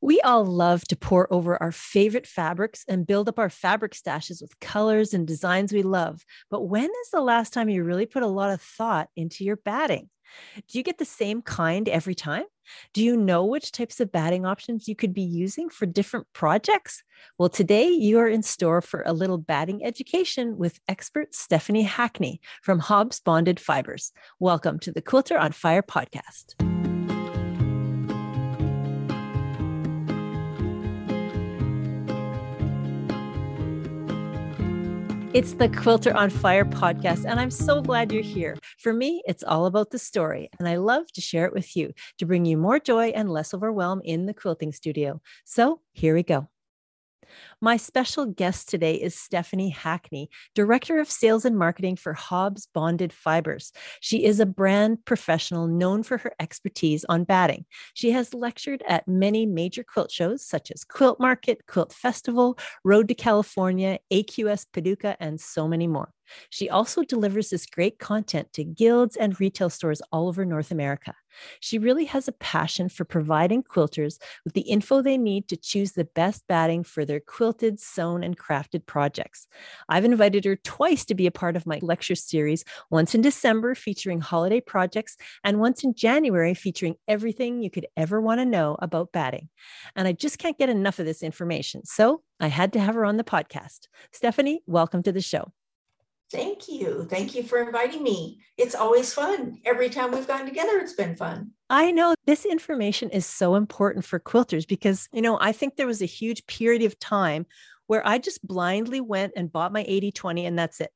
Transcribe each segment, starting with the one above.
We all love to pour over our favorite fabrics and build up our fabric stashes with colors and designs we love. But when is the last time you really put a lot of thought into your batting? Do you get the same kind every time? Do you know which types of batting options you could be using for different projects? Well, today you are in store for a little batting education with expert Stephanie Hackney from Hobbs Bonded Fibers. Welcome to the Quilter on Fire podcast. It's the Quilter on Fire podcast, and I'm so glad you're here. For me, it's all about the story, and I love to share it with you to bring you more joy and less overwhelm in the quilting studio. So here we go. My special guest today is Stephanie Hackney, Director of Sales and Marketing for Hobbs Bonded Fibers. She is a brand professional known for her expertise on batting. She has lectured at many major quilt shows such as Quilt Market, Quilt Festival, Road to California, AQS Paducah, and so many more. She also delivers this great content to guilds and retail stores all over North America. She really has a passion for providing quilters with the info they need to choose the best batting for their quilted, sewn, and crafted projects. I've invited her twice to be a part of my lecture series, once in December featuring holiday projects, and once in January featuring everything you could ever want to know about batting. And I just can't get enough of this information. So I had to have her on the podcast. Stephanie, welcome to the show. Thank you. Thank you for inviting me. It's always fun. Every time we've gotten together, it's been fun. I know this information is so important for quilters because, you know, I think there was a huge period of time where I just blindly went and bought my 80 20 and that's it.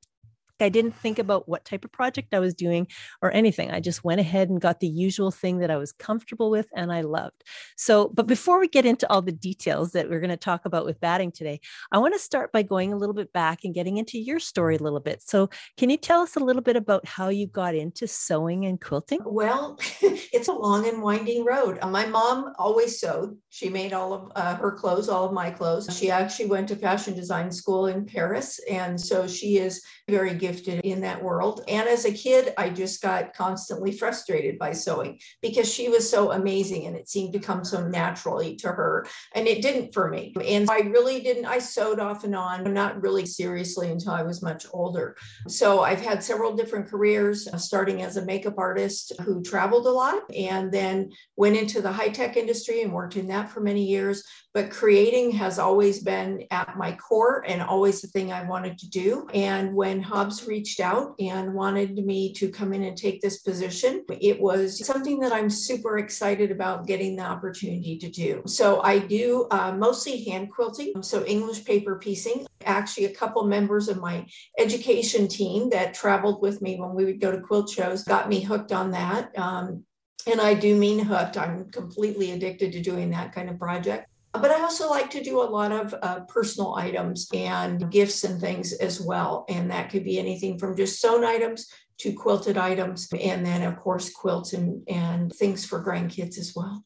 I didn't think about what type of project I was doing or anything. I just went ahead and got the usual thing that I was comfortable with and I loved. So, but before we get into all the details that we're going to talk about with batting today, I want to start by going a little bit back and getting into your story a little bit. So, can you tell us a little bit about how you got into sewing and quilting? Well, it's a long and winding road. Uh, my mom always sewed. She made all of uh, her clothes, all of my clothes. She actually went to fashion design school in Paris. And so she is very gifted in that world. And as a kid, I just got constantly frustrated by sewing because she was so amazing and it seemed to come so naturally to her. And it didn't for me. And I really didn't, I sewed off and on, not really seriously until I was much older. So I've had several different careers, uh, starting as a makeup artist who traveled a lot and then went into the high tech industry and worked in that for many years. But creating has always been at my core and always the thing I wanted to do. And when Hobbs reached out and wanted me to come in and take this position, it was something that I'm super excited about getting the opportunity to do. So I do uh, mostly hand quilting, so English paper piecing. Actually, a couple members of my education team that traveled with me when we would go to quilt shows got me hooked on that. Um, and I do mean hooked. I'm completely addicted to doing that kind of project. But I also like to do a lot of uh, personal items and gifts and things as well. And that could be anything from just sewn items to quilted items. And then, of course, quilts and, and things for grandkids as well.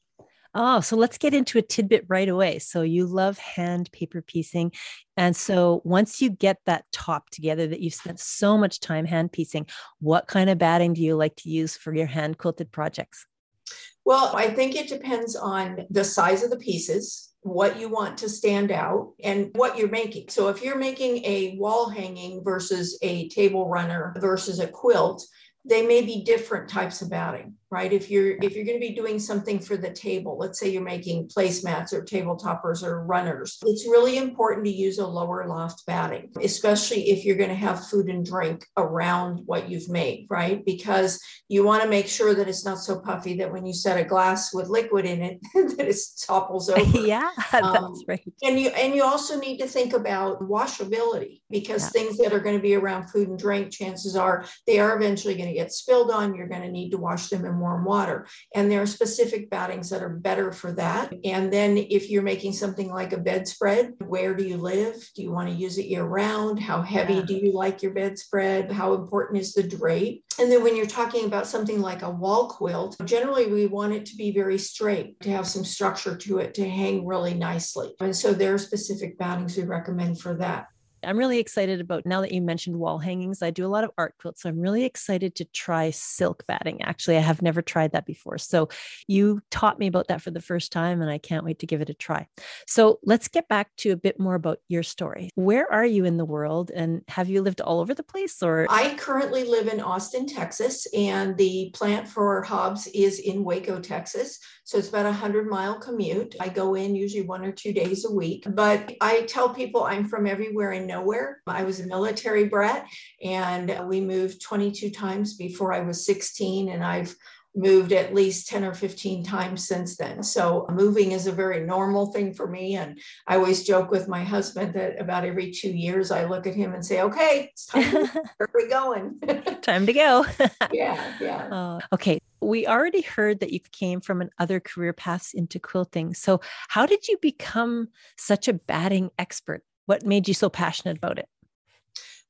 Oh, so let's get into a tidbit right away. So you love hand paper piecing. And so once you get that top together that you've spent so much time hand piecing, what kind of batting do you like to use for your hand quilted projects? Well, I think it depends on the size of the pieces what you want to stand out and what you're making. So if you're making a wall hanging versus a table runner versus a quilt, they may be different types of batting right? If you're if you're going to be doing something for the table let's say you're making placemats or table toppers or runners it's really important to use a lower loft batting especially if you're going to have food and drink around what you've made right? Because you want to make sure that it's not so puffy that when you set a glass with liquid in it that it topples over. Yeah um, that's right. and you and you also need to think about washability because yeah. things that are going to be around food and drink chances are they are eventually going to get spilled on you're going to need to wash them in warm water. And there are specific battings that are better for that. Mm-hmm. And then if you're making something like a bedspread, where do you live? Do you want to use it year round? How heavy yeah. do you like your bedspread? How important is the drape? And then when you're talking about something like a wall quilt, generally we want it to be very straight, to have some structure to it, to hang really nicely. And so there are specific battings we recommend for that. I'm really excited about now that you mentioned wall hangings. I do a lot of art quilts. So I'm really excited to try silk batting. Actually, I have never tried that before. So you taught me about that for the first time, and I can't wait to give it a try. So let's get back to a bit more about your story. Where are you in the world, and have you lived all over the place? Or I currently live in Austin, Texas, and the plant for Hobbs is in Waco, Texas. So it's about a hundred mile commute. I go in usually one or two days a week, but I tell people I'm from everywhere and nowhere. I was a military brat, and we moved 22 times before I was 16, and I've moved at least 10 or 15 times since then. So moving is a very normal thing for me. And I always joke with my husband that about every two years I look at him and say, okay, it's time. Where are we going? time to go. yeah, yeah. Uh, okay. We already heard that you came from an other career paths into quilting. So how did you become such a batting expert? What made you so passionate about it?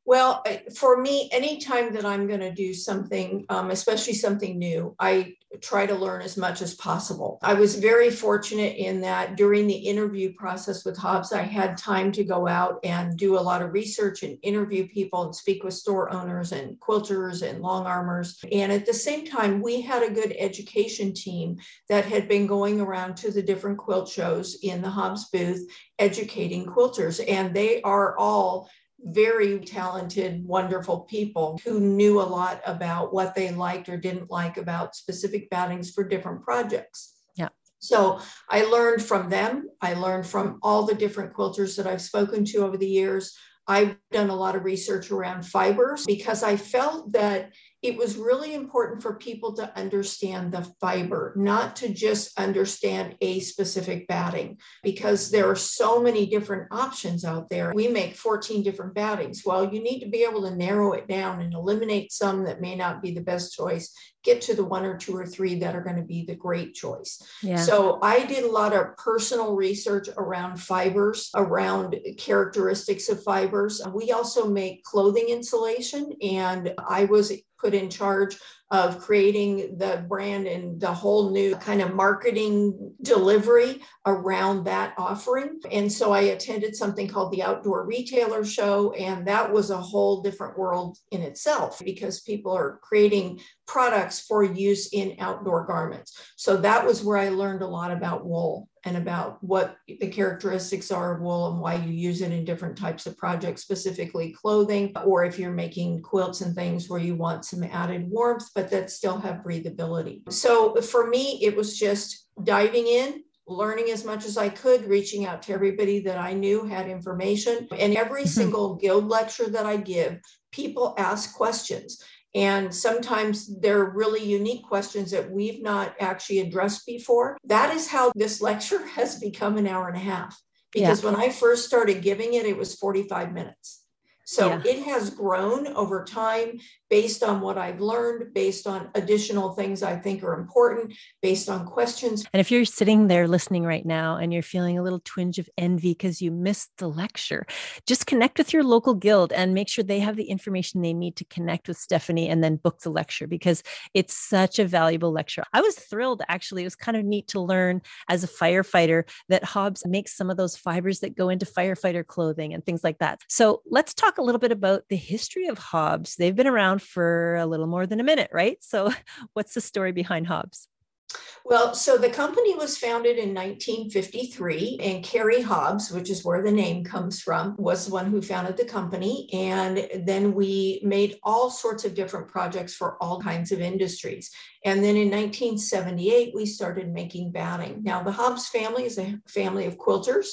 Well, for me, anytime that I'm going to do something, um, especially something new, I try to learn as much as possible. I was very fortunate in that during the interview process with Hobbs, I had time to go out and do a lot of research and interview people and speak with store owners and quilters and long armers. And at the same time, we had a good education team that had been going around to the different quilt shows in the Hobbs booth educating quilters. And they are all very talented, wonderful people who knew a lot about what they liked or didn't like about specific battings for different projects. Yeah. So I learned from them. I learned from all the different quilters that I've spoken to over the years. I've done a lot of research around fibers because I felt that it was really important for people to understand the fiber, not to just understand a specific batting, because there are so many different options out there. We make 14 different battings. Well, you need to be able to narrow it down and eliminate some that may not be the best choice, get to the one or two or three that are going to be the great choice. Yeah. So I did a lot of personal research around fibers, around characteristics of fibers. We also make clothing insulation, and I was put in charge of creating the brand and the whole new kind of marketing delivery around that offering. And so I attended something called the Outdoor Retailer Show, and that was a whole different world in itself because people are creating products for use in outdoor garments. So that was where I learned a lot about wool and about what the characteristics are of wool and why you use it in different types of projects, specifically clothing, or if you're making quilts and things where you want some added warmth, but that still have breathability. So for me, it was just diving in, learning as much as I could, reaching out to everybody that I knew had information. And every mm-hmm. single guild lecture that I give, people ask questions. And sometimes they're really unique questions that we've not actually addressed before. That is how this lecture has become an hour and a half. Because yeah. when I first started giving it, it was 45 minutes. So yeah. it has grown over time based on what I've learned, based on additional things I think are important, based on questions. And if you're sitting there listening right now and you're feeling a little twinge of envy because you missed the lecture, just connect with your local guild and make sure they have the information they need to connect with Stephanie and then book the lecture because it's such a valuable lecture. I was thrilled actually. It was kind of neat to learn as a firefighter that Hobbs makes some of those fibers that go into firefighter clothing and things like that. So let's talk a little bit about the history of Hobbs. They've been around around for a little more than a minute, right? So, what's the story behind Hobbs? Well, so the company was founded in 1953, and Carrie Hobbs, which is where the name comes from, was the one who founded the company. And then we made all sorts of different projects for all kinds of industries. And then in 1978, we started making batting. Now, the Hobbs family is a family of quilters.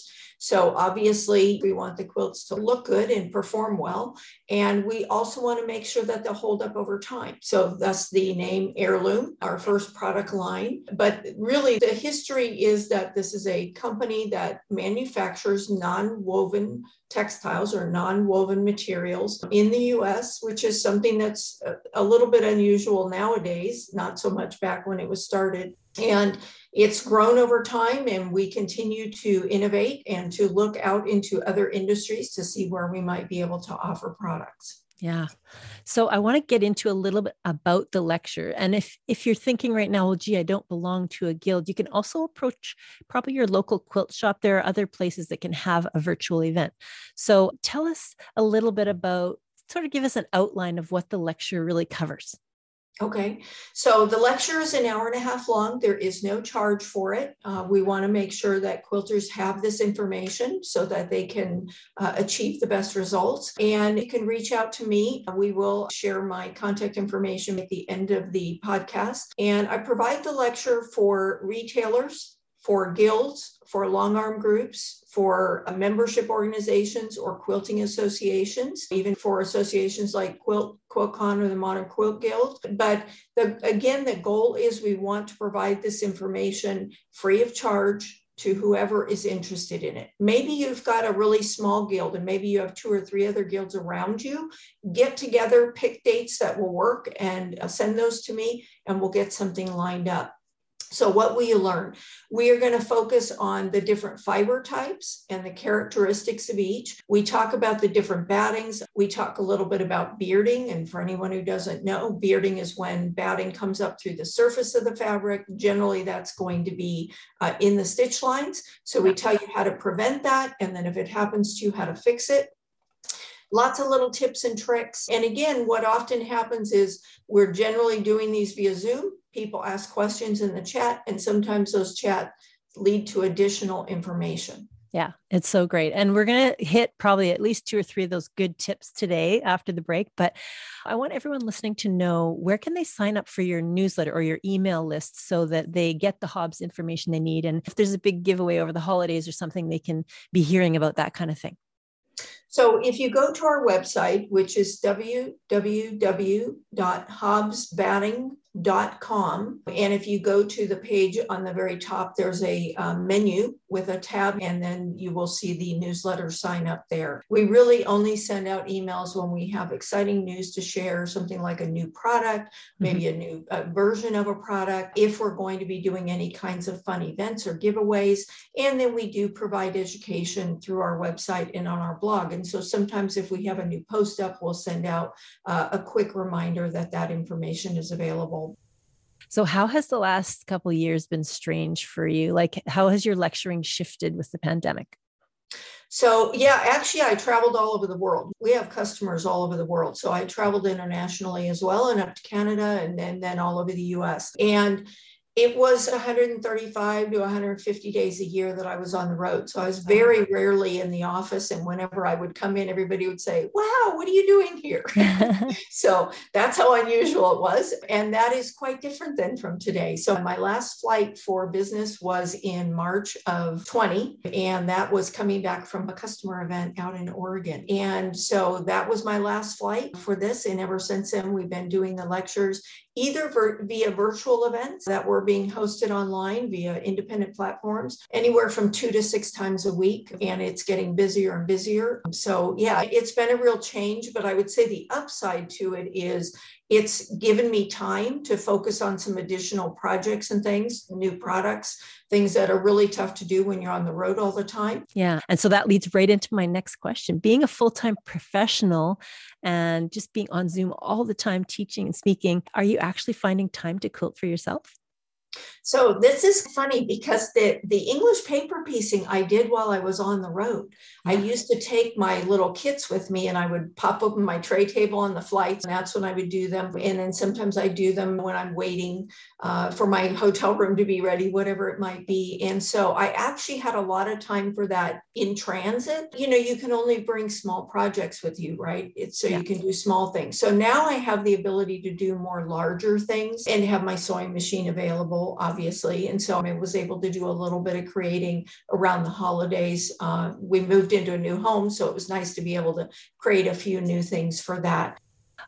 So obviously, we want the quilts to look good and perform well. And we also want to make sure that they'll hold up over time. So thus the name Heirloom, our first product line. But really, the history is that this is a company that manufactures non woven textiles or non woven materials in the US, which is something that's a, little bit unusual nowadays, not so much back when it was started. And it's grown over time, and we continue to innovate and to look out into other industries to see where we might be able to offer products. Yeah. So I want to get into a little bit about the lecture. And if if you're thinking right now, well, gee, I don't belong to a guild, you can also approach probably your local quilt shop. There are other places that can have a virtual event. So tell us a little bit about sort of give us an outline of what the lecture really covers. Okay, so the lecture is an hour and a half long. There is no charge for it. Uh, we want to make sure that quilters have this information so that they can uh, achieve the best results. And you can reach out to me. We will share my contact information at the end of the podcast. And I provide the lecture for retailers, for guilds, for long arm groups, for uh, membership organizations or quilting associations, even for associations like Quilt QuiltCon or the Modern Quilt Guild. But the, again, the goal is we want to provide this information free of charge to whoever is interested in it. Maybe you've got a really small guild and maybe you have two or three other guilds around you. Get together, pick dates that will work, and uh, send those to me, and we'll get something lined up. So what will you learn? We are going to focus on the different fiber types and the characteristics of each. We talk about the different battings. We talk a little bit about bearding. And for anyone who doesn't know, bearding is when batting comes up through the surface of the fabric. Generally, that's going to be uh, in the stitch lines. So we tell you how to prevent that. And then if it happens to you, how to fix it lots of little tips and tricks. And again, what often happens is we're generally doing these via Zoom people ask questions in the chat, and sometimes those chat lead to additional information. Yeah, it's so great. And we're going to hit probably at least two or three of those good tips today after the break. But I want everyone listening to know where can they sign up for your newsletter or your email list so that they get the Hobbs information they need. And if there's a big giveaway over the holidays or something, they can be hearing about that kind of thing. So if you go to our website, which is www.hobbsbatting.com, com. And if you go to the page on the very top, there's a um, menu with a tab, and then you will see the newsletter sign up there. We really only send out emails when we have exciting news to share, something like a new product, maybe mm-hmm. a new uh, version of a product, if we're going to be doing any kinds of fun events or giveaways. And then we do provide education through our website and on our blog. And so sometimes if we have a new post up, we'll send out uh, a quick reminder that that information is available so, how has the last couple years been strange for you? Like, how has your lecturing shifted with the pandemic? So, yeah, actually, I traveled all over the world. We have customers all over the world. So, I traveled internationally as well and up to Canada and then, then all over the US. And it was 135 to 150 days a year that I was on the road. So I was very rarely in the office. And whenever I would come in, everybody would say, Wow, what are you doing here? so that's how unusual it was. And that is quite different than from today. So my last flight for business was in March of 20. And that was coming back from a customer event out in Oregon. And so that was my last flight for this. And ever since then, we've been doing the lectures either via virtual events that were being hosted online via independent platforms, anywhere from two to six times a week. And it's getting busier and busier. So, yeah, it's been a real change. But I would say the upside to it is it's given me time to focus on some additional projects and things, new products, things that are really tough to do when you're on the road all the time. Yeah. And so that leads right into my next question. Being a full time professional and just being on Zoom all the time, teaching and speaking, are you actually finding time to quilt for yourself? So this is funny because the, the English paper piecing I did while I was on the road. I used to take my little kits with me and I would pop open my tray table on the flights. And that's when I would do them. And then sometimes I do them when I'm waiting uh, for my hotel room to be ready, whatever it might be. And so I actually had a lot of time for that in transit. You know, you can only bring small projects with you, right? It's so yeah. you can do small things. So now I have the ability to do more larger things and have my sewing machine available obviously. And so I was able to do a little bit of creating around the holidays. Uh, we moved into a new home, so it was nice to be able to create a few new things for that.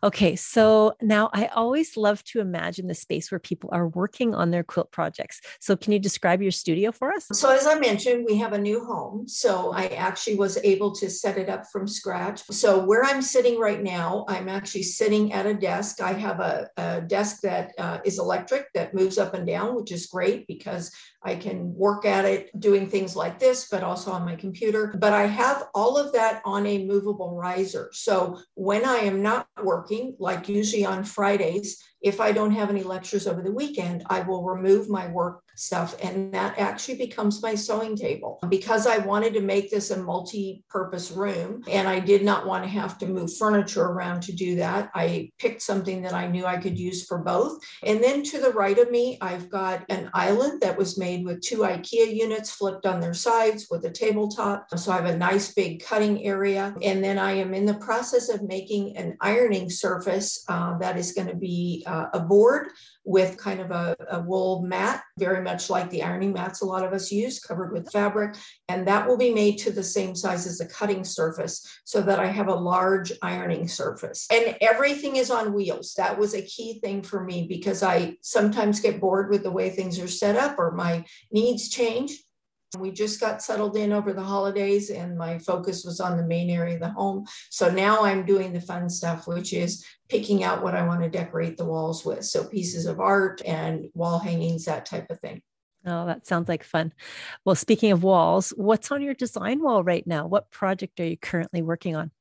Okay, so now I always love to imagine the space where people are working on their quilt projects. So, can you describe your studio for us? So, as I mentioned, we have a new home. So, I actually was able to set it up from scratch. So, where I'm sitting right now, I'm actually sitting at a desk. I have a, a desk that uh, is electric that moves up and down, which is great because I can work at it doing things like this, but also on my computer. But I have all of that on a movable riser. So when I am not working, like usually on Fridays, if I don't have any lectures over the weekend, I will remove my work stuff and that actually becomes my sewing table. Because I wanted to make this a multi-purpose room and I did not want to have to move furniture around to do that, I picked something that I knew I could use for both. And then to the right of me, I've got an island that was made with two IKEA units flipped on their sides with a tabletop. So I have a nice big cutting area. And then I am in the process of making an ironing surface uh, that is going to be uh, Uh, a board with kind of a, a, wool mat, very much like the ironing mats a lot of us use, covered with fabric. And that will be made to the same size as the cutting surface so that I have a large ironing surface. And everything is on wheels. That was a key thing for me because I sometimes get bored with the way things are set up or my needs change. We just got settled in over the holidays, and my focus was on the main area of the home. So now I'm doing the fun stuff, which is picking out what I want to decorate the walls with. So pieces of art and wall hangings, that type of thing. Oh, that sounds like fun. Well, speaking of walls, what's on your design wall right now? What project are you currently working on?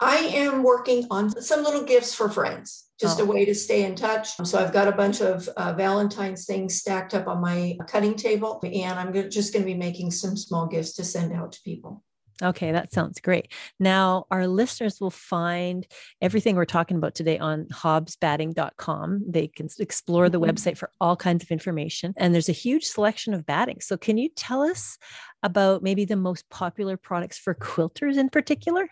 I am working on some little gifts for friends, just oh. a way to stay in touch. So I've got a bunch of uh, Valentine's things stacked up on my cutting table, and I'm just going to be making some small gifts to send out to people. Okay, that sounds great. Now, our listeners will find everything we're talking about today on hobbsbatting.com. They can explore the mm-hmm. website for all kinds of information, and there's a huge selection of batting. So, can you tell us about maybe the most popular products for quilters in particular?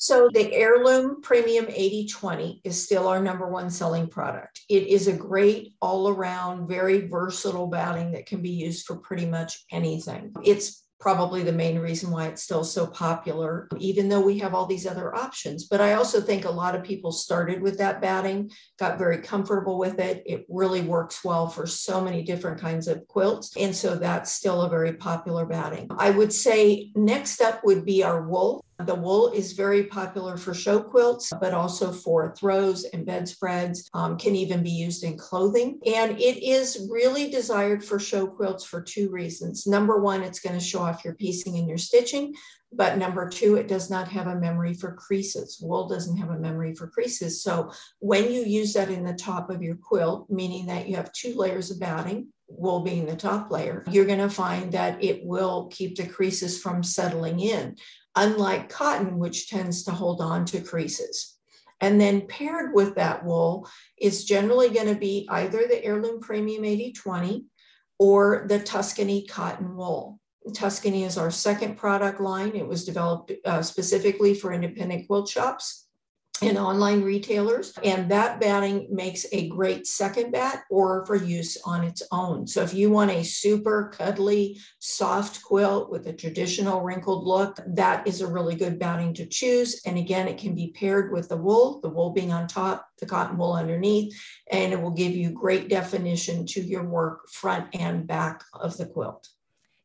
So the heirloom premium 8020 is still our number one selling product. It is a great all around, very versatile batting that can be used for pretty much anything. It's probably the main reason why it's still so popular, even though we have all these other options. But I also think a lot of people started with that batting, got very comfortable with it. It really works well for so many different kinds of quilts. And so that's still a very popular batting. I would say next up would be our wool. The wool is very popular for show quilts, but also for throws and bedspreads, um, can even be used in clothing. And it is really desired for show quilts for two reasons. Number one, it's going to show off your piecing and your stitching. But number two, it does not have a memory for creases. Wool doesn't have a memory for creases. So when you use that in the top of your quilt, meaning that you have two layers of batting, wool being the top layer, you're going to find that it will keep the creases from settling in unlike cotton, which tends to hold on to creases. And then paired with that wool is generally going to be either the Heirloom Premium 8020 or the Tuscany cotton wool. Tuscany is our second product line. It was developed uh, specifically for independent quilt shops and online retailers. And that batting makes a great second bat or for use on its own. So if you want a super cuddly, soft quilt with a traditional wrinkled look, that is a really good batting to choose. And again, it can be paired with the wool, the wool being on top, the cotton wool underneath, and it will give you great definition to your work front and back of the quilt.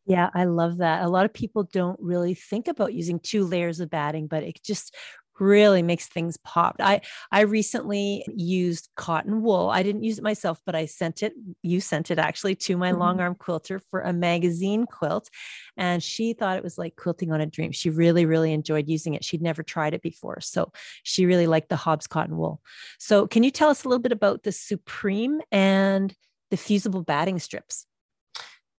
Yeah, I love that. A lot of people don't really think about using two layers of batting, but it just really makes things pop. I I recently used cotton wool. I didn't use it myself, but I sent it. You sent it actually to my mm-hmm. long arm quilter for a magazine quilt, and she thought it was like quilting on a dream. She really really enjoyed using it. She'd never tried it before, so she really liked the Hobbs cotton wool. So, can you tell us a little bit about the Supreme and the fusible batting strips?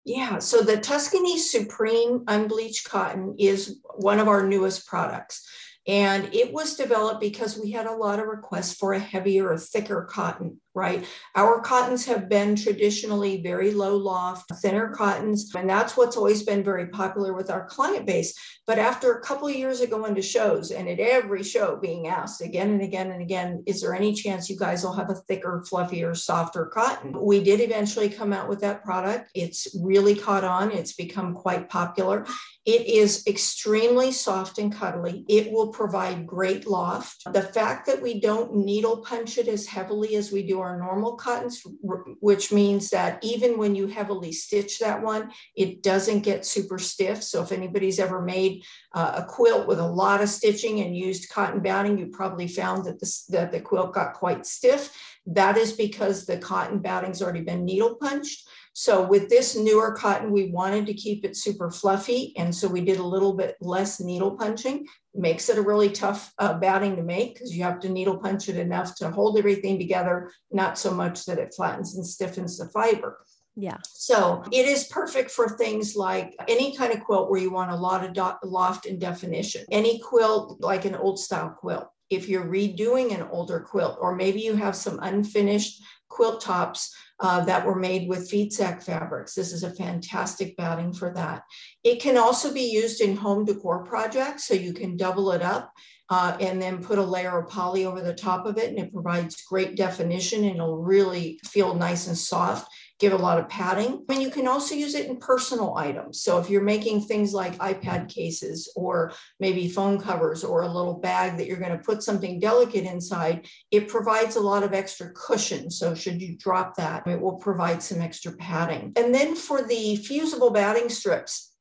Yeah, so the Tuscany Supreme unbleached cotton is one of our newest products. And it was developed because we had a lot of requests for a heavier or thicker cotton right? Our cottons have been traditionally very low loft, thinner cottons, and that's what's always been very popular with our client base. But after a couple of years of going to shows and at every show being asked again and again and again, is there any chance you guys will have a thicker, fluffier, softer cotton? We did eventually come out with that product. It's really caught on, it's become quite popular. It is extremely soft and cuddly. It will provide great loft. The fact that we don't needle punch it as heavily as we do normal cottons, which means that even when you heavily stitch that one, it doesn't get super stiff. So if anybody's ever made uh, a quilt with a lot of stitching and used cotton batting, you probably found that, the that the quilt got quite stiff. That is because the cotton batting's already been needle punched. So with this newer cotton, we wanted to keep it super fluffy. And so we did a little bit less needle punching. Makes it a really tough uh, batting to make because you have to needle punch it enough to hold everything together, not so much that it flattens and stiffens the fiber. Yeah. So it is perfect for things like any kind of quilt where you want a lot of do- loft and definition. Any quilt, like an old style quilt. If you're redoing an older quilt, or maybe you have some unfinished quilt tops uh, that were made with feed sack fabrics. This is a fantastic batting for that. It can also be used in home decor projects, so you can double it up uh, and then put a layer of poly over the top of it, and it provides great definition and it'll really feel nice and soft give a lot of padding. And you can also use it in personal items. So if you're making things like iPad cases or maybe phone covers or a little bag that you're going to put something delicate inside, it provides a lot of extra cushion. So should you drop that, it will provide some extra padding. And then for the fusible batting strips,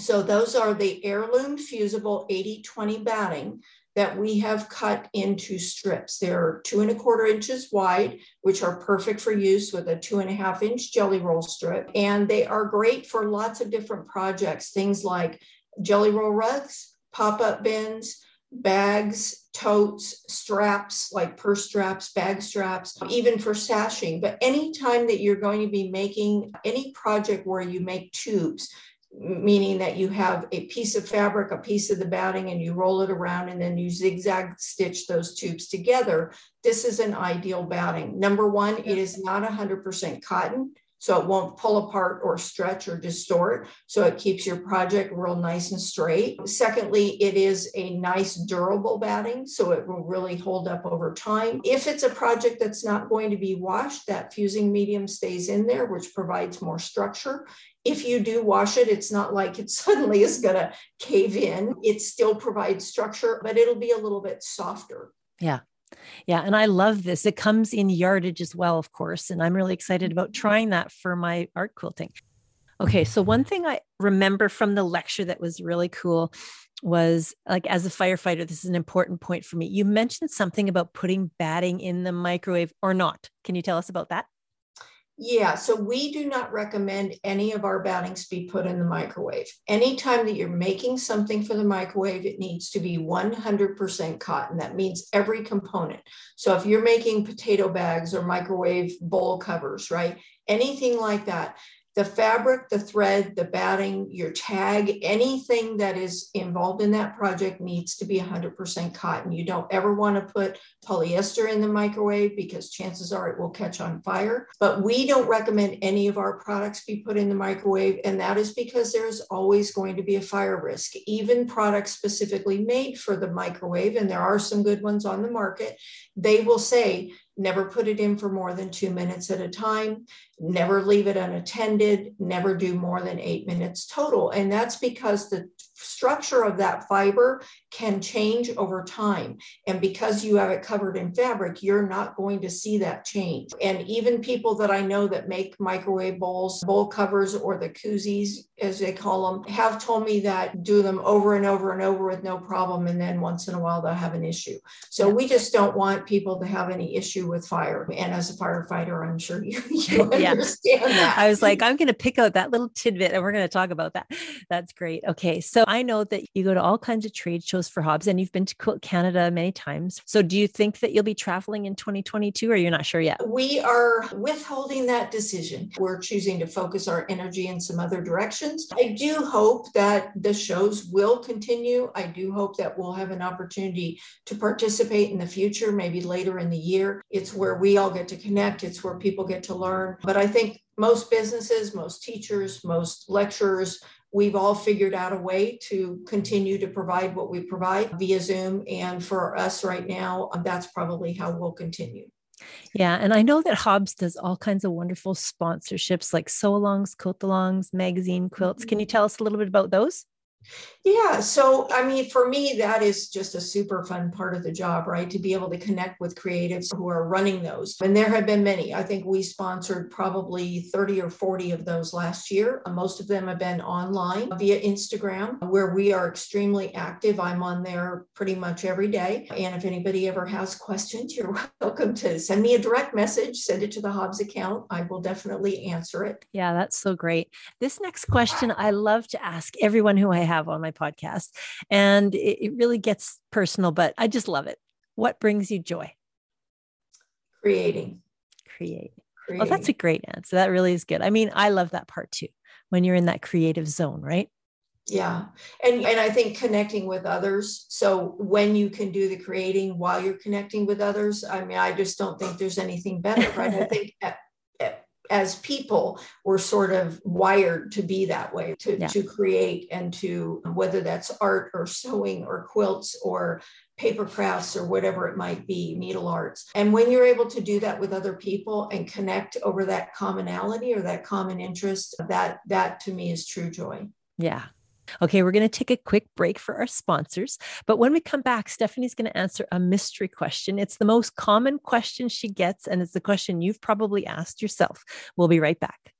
so those are the heirloom fusible 80-20 batting that we have cut into strips. They're two and a quarter inches wide, which are perfect for use with a two and a half inch jelly roll strip. And they are great for lots of different projects, things like jelly roll rugs, pop up bins, bags, totes, straps like purse straps, bag straps, even for sashing. But anytime that you're going to be making any project where you make tubes, meaning that you have a piece of fabric, a piece of the batting, and you roll it around and then you zigzag stitch those tubes together. This is an ideal batting. Number one, it is not 100% cotton, so it won't pull apart or stretch or distort. So it keeps your project real nice and straight. Secondly, it is a nice durable batting, so it will really hold up over time. If it's a project that's not going to be washed, that fusing medium stays in there, which provides more structure if you do wash it, it's not like it suddenly is going to cave in. It still provides structure, but it'll be a little bit softer. Yeah. Yeah. And I love this. It comes in yardage as well, of course. And I'm really excited about mm-hmm. trying that for my art quilting. Okay. So, one thing I remember from the lecture that was really cool was like, as a firefighter, this is an important point for me. You mentioned something about putting batting in the microwave or not. Can you tell us about that? Yeah, so we do not recommend any of our battings be put in the microwave. Anytime that you're making something for the microwave, it needs to be 100% cotton. That means every component. So if you're making potato bags or microwave bowl covers, right? Anything like that, the fabric, the thread, the batting, your tag, anything that is involved in that project needs to be 100% cotton. You don't ever want to put polyester in the microwave because chances are it will catch on fire. But we don't recommend any of our products be put in the microwave. And that is because there's always going to be a fire risk. Even products specifically made for the microwave, and there are some good ones on the market, they will say never put it in for more than two minutes at a time, never leave it unattended, never do more than eight minutes total. And that's because the structure of that fiber can change over time. And because you have it covered in fabric, you're not going to see that change. And even people that I know that make microwave bowls, bowl covers, or the koozies, as they call them, have told me that do them over and over and over with no problem. And then once in a while, they'll have an issue. So we just don't want people to have any issue with fire. And as a firefighter, I'm sure you, you yeah. understand that. I was like, I'm going to pick out that little tidbit and we're going to talk about that. That's great. Okay. So I know that you go to all kinds of trade shows for Hobbs and you've been to Canada many times. So do you think that you'll be traveling in 2022 or you're not sure yet? We are withholding that decision. We're choosing to focus our energy in some other directions. I do hope that the shows will continue. I do hope that we'll have an opportunity to participate in the future, maybe later in the year. It's where we all get to connect, it's where people get to learn. But I think most businesses, most teachers, most lecturers, we've all figured out a way to continue to provide what we provide via Zoom. And for us right now, um, that's probably how we'll continue. Yeah. And I know that Hobbs does all kinds of wonderful sponsorships like sew alongs, quilt alongs, magazine quilts. Can you mm-hmm. tell us a little bit about those? Yeah. So, I mean, for me, that is just a super fun part of the job, right? To be able to connect with creatives who are running those. And there have been many. I think we sponsored probably 30 or 40 of those last year. Most of them have been online via Instagram, where we are extremely active. I'm on there pretty much every day. And if anybody ever has questions, you're welcome to send me a direct message, send it to the Hobbs account. I will definitely answer it. Yeah, that's so great. This next question I love to ask everyone who I have have on my podcast. And it, it really gets personal, but I just love it. What brings you joy? Creating. Create. Oh, creating. Oh, that's a great answer. That really is good. I mean, I love that part too, when you're in that creative zone, right? Yeah. And and I think connecting with others. So when you can do the creating while you're connecting with others, I mean, I just don't think there's anything better, right? I think as people we're sort of wired to be that way to, yeah. to create and to whether that's art or sewing or quilts or paper crafts or whatever it might be needle arts. And when you're able to do that with other people and connect over that commonality or that common interest that that to me is true joy. Yeah Okay, we're going to take a quick break for our sponsors. But when we come back, Stephanie's going to answer a mystery question. It's the most common question she gets, and it's the question you've probably asked yourself. We'll be right back.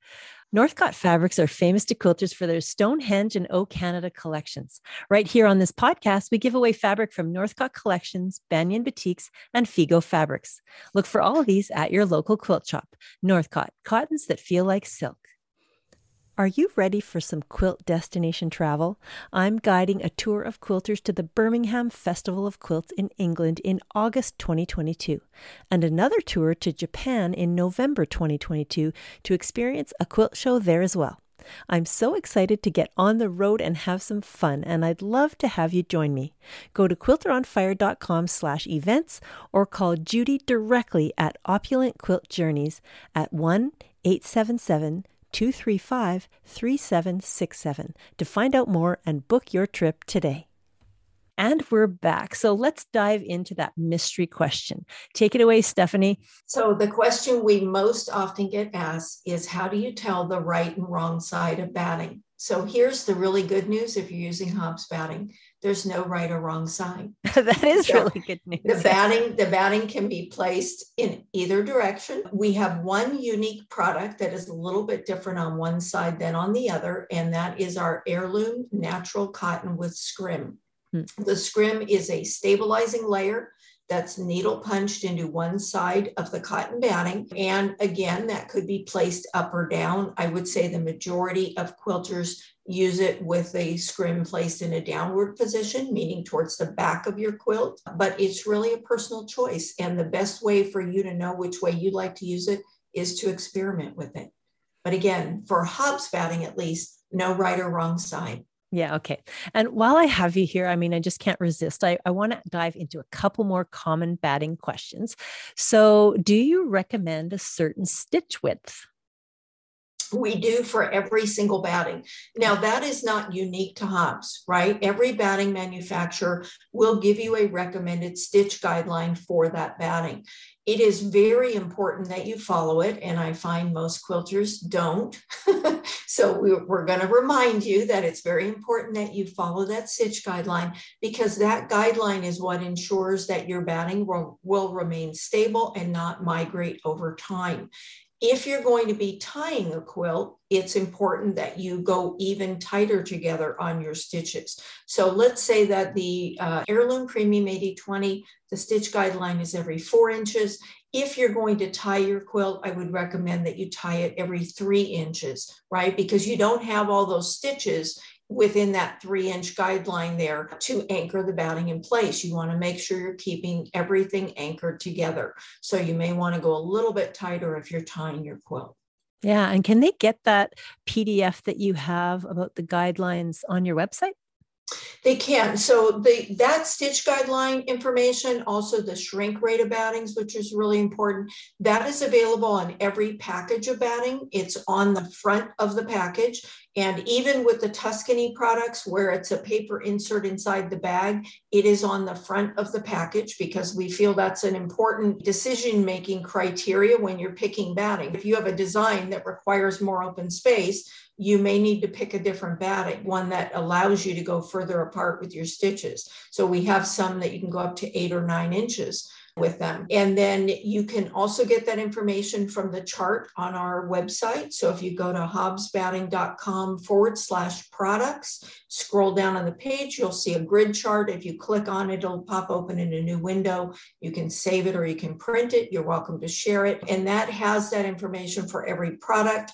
Northcott Fabrics are famous to quilters for their Stonehenge and O Canada collections. Right here on this podcast, we give away fabric from Northcott Collections, Banyan Batiks, and Figo Fabrics. Look for all of these at your local quilt shop. Northcott, cottons that feel like silk. Are you ready for some quilt destination travel? I'm guiding a tour of quilters to the Birmingham Festival of Quilts in England in August 2022, and another tour to Japan in November 2022 to experience a quilt show there as well. I'm so excited to get on the road and have some fun, and I'd love to have you join me. Go to quilteronfire.com slash events or call Judy directly at Opulent Quilt Journeys at 1 877 235 3767 to find out more and book your trip today. And we're back. So let's dive into that mystery question. Take it away, Stephanie. So, the question we most often get asked is How do you tell the right and wrong side of batting? So, here's the really good news if you're using Hobbs batting there's no right or wrong side. that is so really good news. The batting, the batting can be placed in either direction. We have one unique product that is a little bit different on one side than on the other, and that is our heirloom natural cotton with scrim. Hmm. The scrim is a stabilizing layer that's needle punched into one side of the cotton batting. And again, that could be placed up or down. I would say the majority of quilters use it with a scrim placed in a downward position, meaning towards the back of your quilt. But it's really a personal choice. And the best way for you to know which way you'd like to use it is to experiment with it. But again, for Hobbs batting at least, no right or wrong side. Yeah. Okay. And while I have you here, I mean, I just can't resist. I, I want to dive into a couple more common batting questions. So, do you recommend a certain stitch width? We do for every single batting. Now, that is not unique to Hobbs, right? Every batting manufacturer will give you a recommended stitch guideline for that batting. It is very important that you follow it, and I find most quilters don't. so, we're going to remind you that it's very important that you follow that stitch guideline because that guideline is what ensures that your batting will, will remain stable and not migrate over time if you're going to be tying a quilt, it's important that you go even tighter together on your stitches. So let's say that the uh, Heirloom Premium 8020, the stitch guideline is every four inches. If you're going to tie your quilt, I would recommend that you tie it every three inches, right? Because you don't have all those stitches within that three inch guideline there to anchor the batting in place. You want to make sure you're keeping everything anchored together. So you may want to go a little bit tighter if you're tying your quilt. Yeah. And can they get that PDF that you have about the guidelines on your website? They can. So the that stitch guideline information, also the shrink rate of battings, which is really important, that is available on every package of batting. It's on the front of the package. And even with the Tuscany products, where it's a paper insert inside the bag, it is on the front of the package because we feel that's an important decision making criteria when you're picking batting. If you have a design that requires more open space, you may need to pick a different batting, one that allows you to go further apart with your stitches. So we have some that you can go up to eight or nine inches with them. And then you can also get that information from the chart on our website. So if you go to hobbsbatting.com forward slash products, scroll down on the page, you'll see a grid chart. If you click on it, it'll pop open in a new window. You can save it or you can print it. You're welcome to share it. And that has that information for every product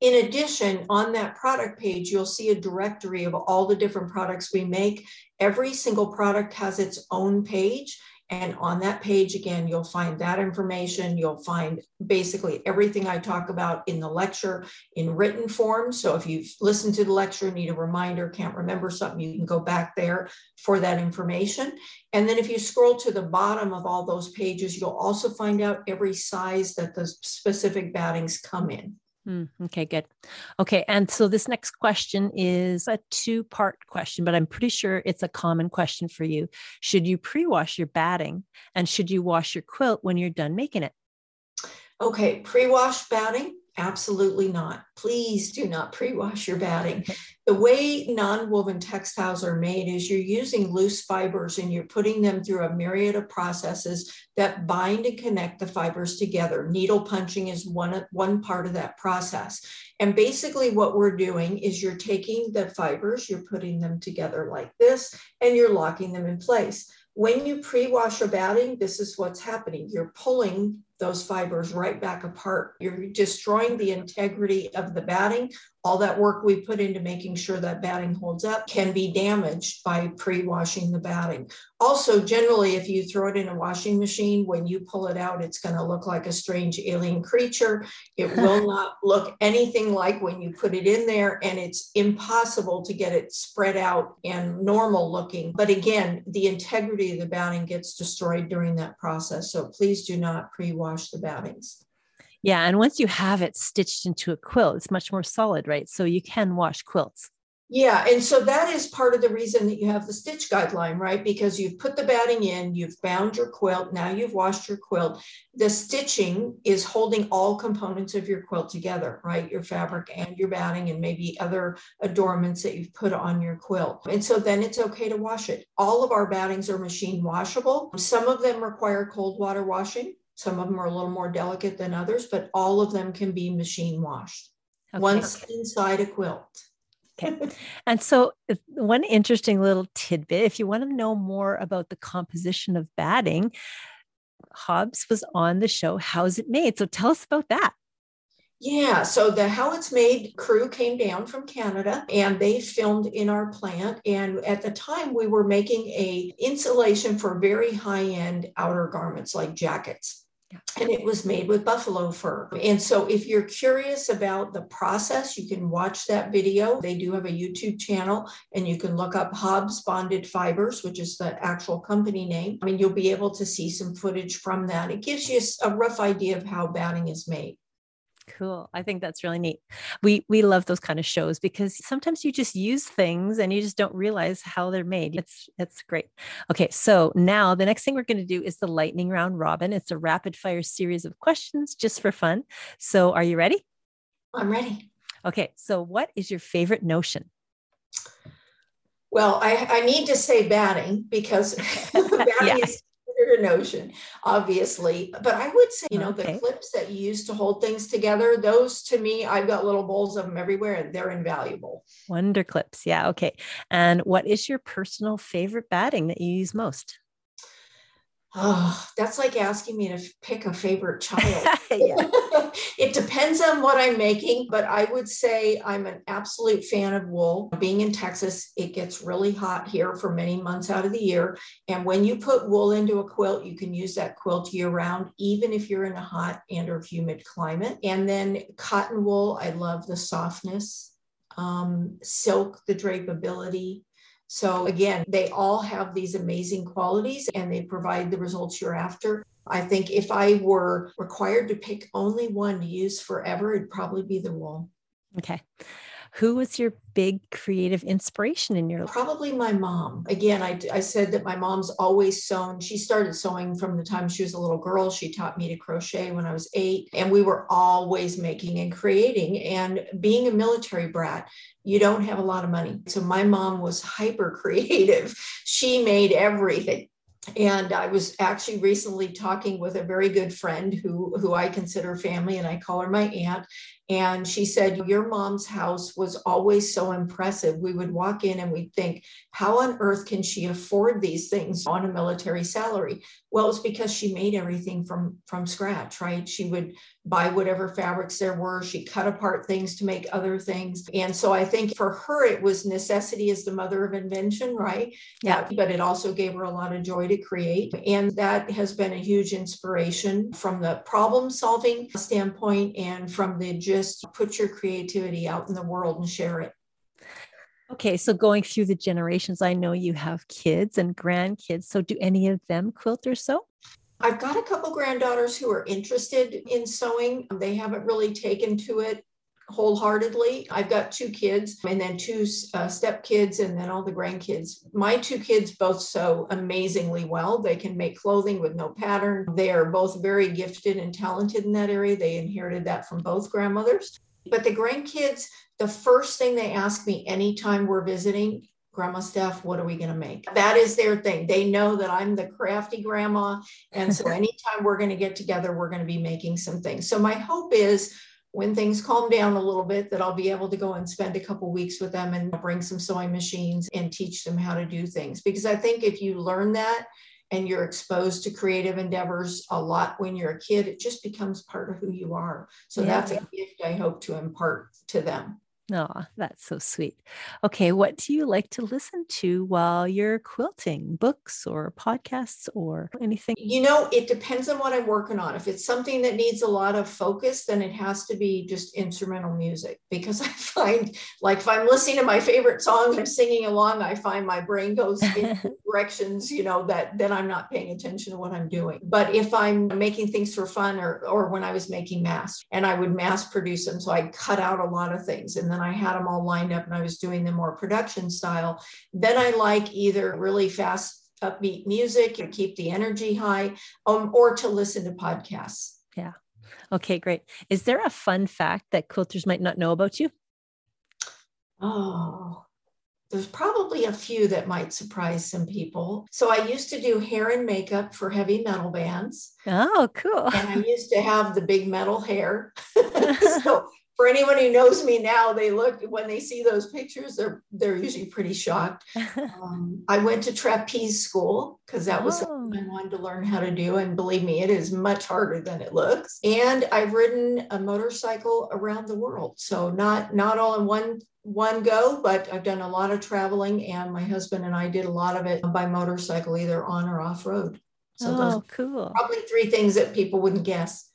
in addition, on that product page, you'll see a directory of all the different products we make. Every single product has its own page. And on that page, again, you'll find that information. You'll find basically everything I talk about in the lecture in written form. So if you've listened to the lecture, need a reminder, can't remember something, you can go back there for that information. And then if you scroll to the bottom of all those pages, you'll also find out every size that the specific battings come in. Mm, okay, good. Okay, and so this next question is a two part question, but I'm pretty sure it's a common question for you. Should you pre wash your batting and should you wash your quilt when you're done making it? Okay, pre wash batting. Absolutely not. Please do not pre wash your batting. The way non woven textiles are made is you're using loose fibers and you're putting them through a myriad of processes that bind and connect the fibers together. Needle punching is one, one part of that process. And basically, what we're doing is you're taking the fibers, you're putting them together like this, and you're locking them in place. When you pre wash a batting, this is what's happening. You're pulling those fibers right back apart. You're destroying the integrity of the batting. All that work we put into making sure that batting holds up can be damaged by pre washing the batting. Also, generally, if you throw it in a washing machine, when you pull it out, it's going to look like a strange alien creature. It will not look anything like when you put it in there, and it's impossible to get it spread out and normal looking. But again, the integrity of the batting gets destroyed during that process. So please do not pre wash the battings. Yeah. And once you have it stitched into a quilt, it's much more solid, right? So you can wash quilts. Yeah, and so that is part of the reason that you have the stitch guideline, right? Because you've put the batting in, you've bound your quilt, now you've washed your quilt. The stitching is holding all components of your quilt together, right? Your fabric and your batting, and maybe other adornments that you've put on your quilt. And so then it's okay to wash it. All of our battings are machine washable. Some of them require cold water washing, some of them are a little more delicate than others, but all of them can be machine washed okay. once inside a quilt. Okay. And so, one interesting little tidbit if you want to know more about the composition of batting, Hobbs was on the show How's It Made? So, tell us about that. Yeah, so the How It's Made crew came down from Canada and they filmed in our plant. And at the time, we were making a insulation for very high end outer garments like jackets. And it was made with buffalo fur. And so, if you're curious about the process, you can watch that video. They do have a YouTube channel, and you can look up Hobbs Bonded Fibers, which is the actual company name. I mean, you'll be able to see some footage from that. It gives you a rough idea of how batting is made. Cool. I think that's really neat. We we love those kind of shows because sometimes you just use things and you just don't realize how they're made. It's it's great. Okay, so now the next thing we're going to do is the lightning round robin. It's a rapid fire series of questions just for fun. So, are you ready? I'm ready. Okay, so what is your favorite notion? Well, I, I need to say batting because batting yeah. is notion, obviously. But I would say, you know, okay. the clips that you use to hold things together, those to me, I've got little bowls of them everywhere and they're invaluable. Wonder clips. Yeah. Okay. And what is your personal favorite batting that you use most? Oh, that's like asking me to pick a favorite child. it depends on what I'm making, but I would say I'm an absolute fan of wool. Being in Texas, it gets really hot here for many months out of the year. And when you put wool into a quilt, you can use that quilt year round, even if you're in a hot and or humid climate. And then cotton wool, I love the softness. Um, silk, the drapeability, so again, they all have these amazing qualities and they provide the results you're after. I think if I were required to pick only one to use forever, it'd probably be the wool. Okay. Who was your big creative inspiration in your life? Probably my mom. Again, I, I said that my mom's always sewn. She started sewing from the time she was a little girl. She taught me to crochet when I was eight, and we were always making and creating. And being a military brat, you don't have a lot of money. So my mom was hyper creative. She made everything and I was actually recently talking with a very good friend who who I consider family, and I call her my aunt. And she said, Your mom's house was always so impressive. We would walk in and we'd think, How on earth can she afford these things on a military salary? Well, it's because she made everything from, from scratch, right? She would buy whatever fabrics there were. She cut apart things to make other things. And so I think for her, it was necessity is the mother of invention, right? Yeah. But it also gave her a lot of joy to create. And that has been a huge inspiration from the problem solving standpoint and from the just put your creativity out in the world and share it. Okay, so going through the generations, I know you have kids and grandkids. So, do any of them quilt or sew? I've got a couple granddaughters who are interested in sewing. They haven't really taken to it wholeheartedly. I've got two kids and then two uh, step kids and then all the grandkids. My two kids both sew amazingly well. They can make clothing with no pattern. They are both very gifted and talented in that area. They inherited that from both grandmothers. But the grandkids, the first thing they ask me anytime we're visiting Grandma Steph, what are we going to make? That is their thing. They know that I'm the crafty grandma. And so anytime we're going to get together, we're going to be making some things. So my hope is when things calm down a little bit that I'll be able to go and spend a couple weeks with them and bring some sewing machines and teach them how to do things. Because I think if you learn that and you're exposed to creative endeavors a lot when you're a kid, it just becomes part of who you are. So yeah. that's a gift I hope to impart to them. Oh, that's so sweet. Okay, what do you like to listen to while you're quilting? Books or podcasts or anything? You know, it depends on what I'm working on. If it's something that needs a lot of focus, then it has to be just instrumental music because I find like if I'm listening to my favorite song, I'm singing along, I find my brain goes in directions, you know, that then I'm not paying attention to what I'm doing. But if I'm making things for fun or or when I was making masks and I would mass produce them, so I cut out a lot of things and then and I had them all lined up and I was doing them more production style. Then I like either really fast, upbeat music to keep the energy high um, or to listen to podcasts. Yeah. Okay, great. Is there a fun fact that quilters might not know about you? Oh, there's probably a few that might surprise some people. So I used to do hair and makeup for heavy metal bands. Oh, cool. And I used to have the big metal hair. so for anyone who knows me now, they look when they see those pictures, they're they're usually pretty shocked. Um, I went to trapeze school because that was oh. something I wanted to learn how to do, and believe me, it is much harder than it looks. And I've ridden a motorcycle around the world, so not not all in one one go, but I've done a lot of traveling, and my husband and I did a lot of it by motorcycle, either on or off road. So oh, cool! Probably three things that people wouldn't guess.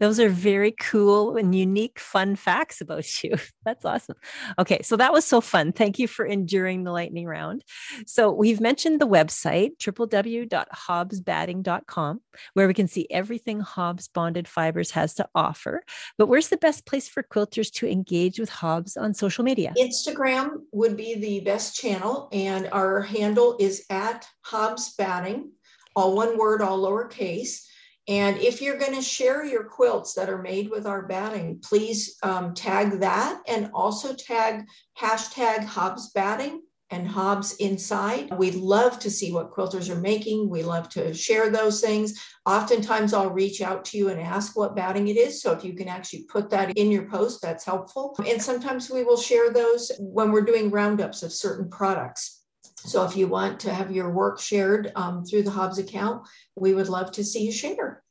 Those are very cool and unique, fun facts about you. That's awesome. Okay, so that was so fun. Thank you for enduring the lightning round. So we've mentioned the website, www.hobbsbatting.com, where we can see everything Hobbs Bonded Fibers has to offer. But where's the best place for quilters to engage with Hobbs on social media? Instagram would be the best channel, and our handle is at Hobbs Batting, all one word, all lowercase. And if you're going to share your quilts that are made with our batting, please um, tag that and also tag hashtag Hobbs batting and Hobbs inside. We love to see what quilters are making. We love to share those things. Oftentimes, I'll reach out to you and ask what batting it is. So, if you can actually put that in your post, that's helpful. And sometimes we will share those when we're doing roundups of certain products. So if you want to have your work shared um, through the Hobbs account, we would love to see you share.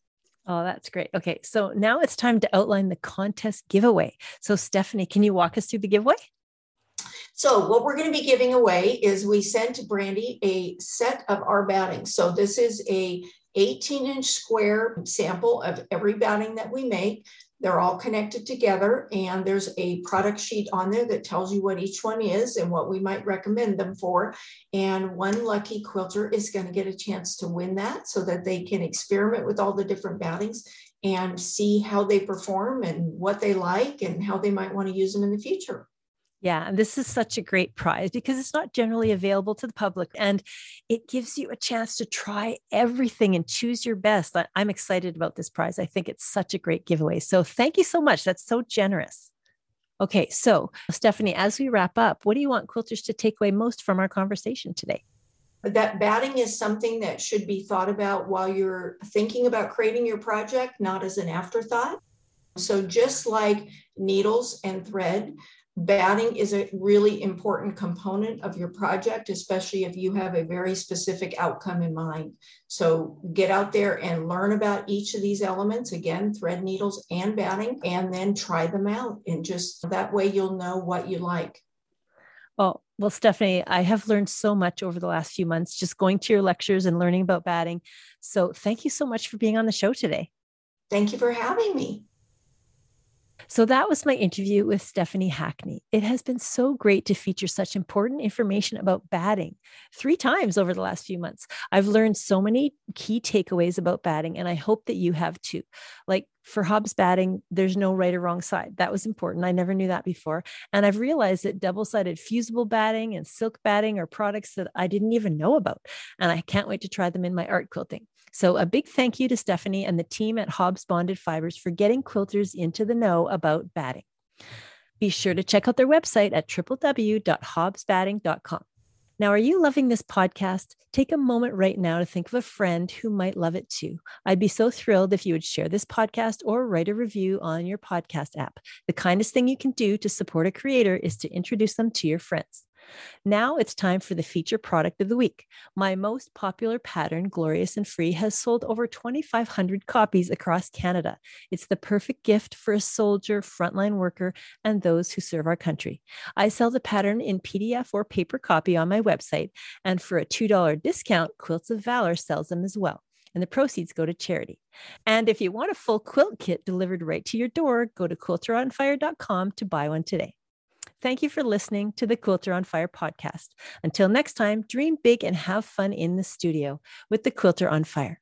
Oh, that's great. Okay, so now it's time to outline the contest giveaway. So, Stephanie, can you walk us through the giveaway? So, what we're going to be giving away is we sent Brandy a set of our batting. So, this is a 18 inch square sample of every batting that we make. They're all connected together, and there's a product sheet on there that tells you what each one is and what we might recommend them for. And one lucky quilter is going to get a chance to win that so that they can experiment with all the different battings and see how they perform and what they like and how they might want to use them in the future. Yeah, and this is such a great prize because it's not generally available to the public and it gives you a chance to try everything and choose your best. I'm excited about this prize. I think it's such a great giveaway. So thank you so much. That's so generous. Okay, so Stephanie, as we wrap up, what do you want quilters to take away most from our conversation today? That batting is something that should be thought about while you're thinking about creating your project, not as an afterthought. So, just like needles and thread, batting is a really important component of your project, especially if you have a very specific outcome in mind. So get out there and learn about each of these elements again, thread needles and batting, and then try them out. And just that way you'll know what you like. Well, well, Stephanie, I have learned so much over the last few months just going to your lectures and learning about batting. So thank you so much for being on the show today. Thank you for having me. So that was my interview with Stephanie Hackney. It has been so great to feature such important information about batting three times over the last few months. I've learned so many key takeaways about batting, and I hope that you have too. Like for Hobbs batting, there's no right or wrong side. That was important. I never knew that before. And I've realized that double sided fusible batting and silk batting are products that I didn't even know about. And I can't wait to try them in my art quilting. So, a big thank you to Stephanie and the team at Hobbs Bonded Fibers for getting quilters into the know about batting. Be sure to check out their website at www.hobbsbatting.com. Now, are you loving this podcast? Take a moment right now to think of a friend who might love it too. I'd be so thrilled if you would share this podcast or write a review on your podcast app. The kindest thing you can do to support a creator is to introduce them to your friends. Now it's time for the feature product of the week. My most popular pattern, Glorious and Free, has sold over 2,500 copies across Canada. It's the perfect gift for a soldier, frontline worker, and those who serve our country. I sell the pattern in PDF or paper copy on my website, and for a $2 discount, Quilts of Valor sells them as well and the proceeds go to charity. And if you want a full quilt kit delivered right to your door, go to quilteronfire.com to buy one today. Thank you for listening to the Quilter on Fire podcast. Until next time, dream big and have fun in the studio with the Quilter on Fire.